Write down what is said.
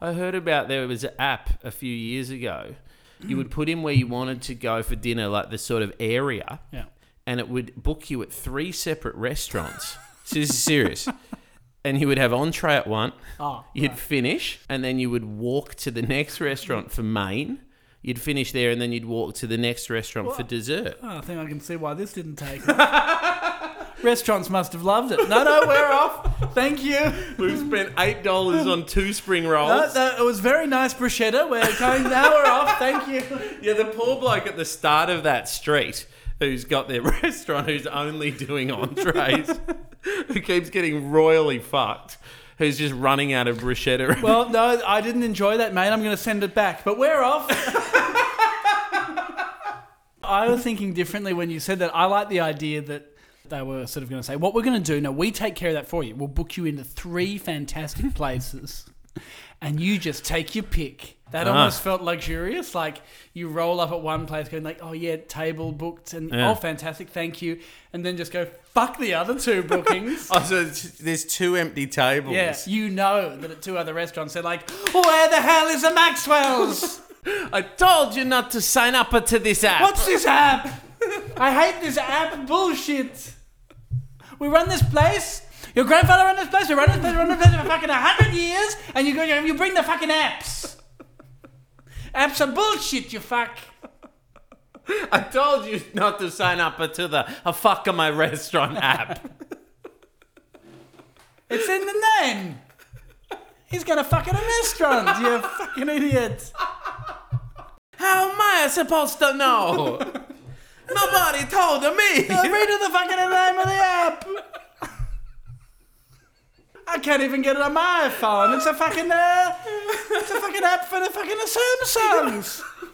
I heard about there was an app a few years ago. You would put in where you wanted to go for dinner, like the sort of area, Yeah. and it would book you at three separate restaurants. so this is serious. And you would have entree at one, Oh, you'd finish, and then you would walk to the next restaurant for main. You'd finish there, and then you'd walk to the next restaurant for dessert. Oh, I think I can see why this didn't take off. Restaurants must have loved it. No, no, we're off. Thank you. We've spent eight dollars on two spring No, rolls. no, it was very nice bruschetta. We're going now. We're off. Thank you. Yeah, the poor bloke at the start of that street who's got their restaurant who's only doing entrees, who keeps getting royally fucked, who's just running out of bruschetta. Well, no, I didn't enjoy that, mate. I'm going to send it back. But we're off. I was thinking differently when you said that. I like the idea that they were sort of going to say, what we're going to do, now we take care of that for you. We'll book you into three fantastic places and you just take your pick. That Ah. almost felt luxurious. Like you roll up at one place going like, oh yeah, table booked and Yeah. oh fantastic, thank you. And then just go, fuck the other two bookings. Oh, so there's two empty tables. Yeah, you know that at two other restaurants they're like, where the hell is the Maxwell's? I told you not to sign up to this app. What's this app? I hate this app bullshit. We run this place. Your grandfather ran this place. We run this place. We run this place for fucking a hundred years, and you go, you bring the fucking apps. Apps are bullshit. You fuck. I told you not to sign up to the a fuck of my restaurant app. It's in the name. He's got a fucking restaurant. You fucking idiot. How am I supposed to know? Nobody told me. Read the fucking name of the app. I can't even get it on my phone. It's a fucking uh, it's a fucking app for the fucking Samsungs.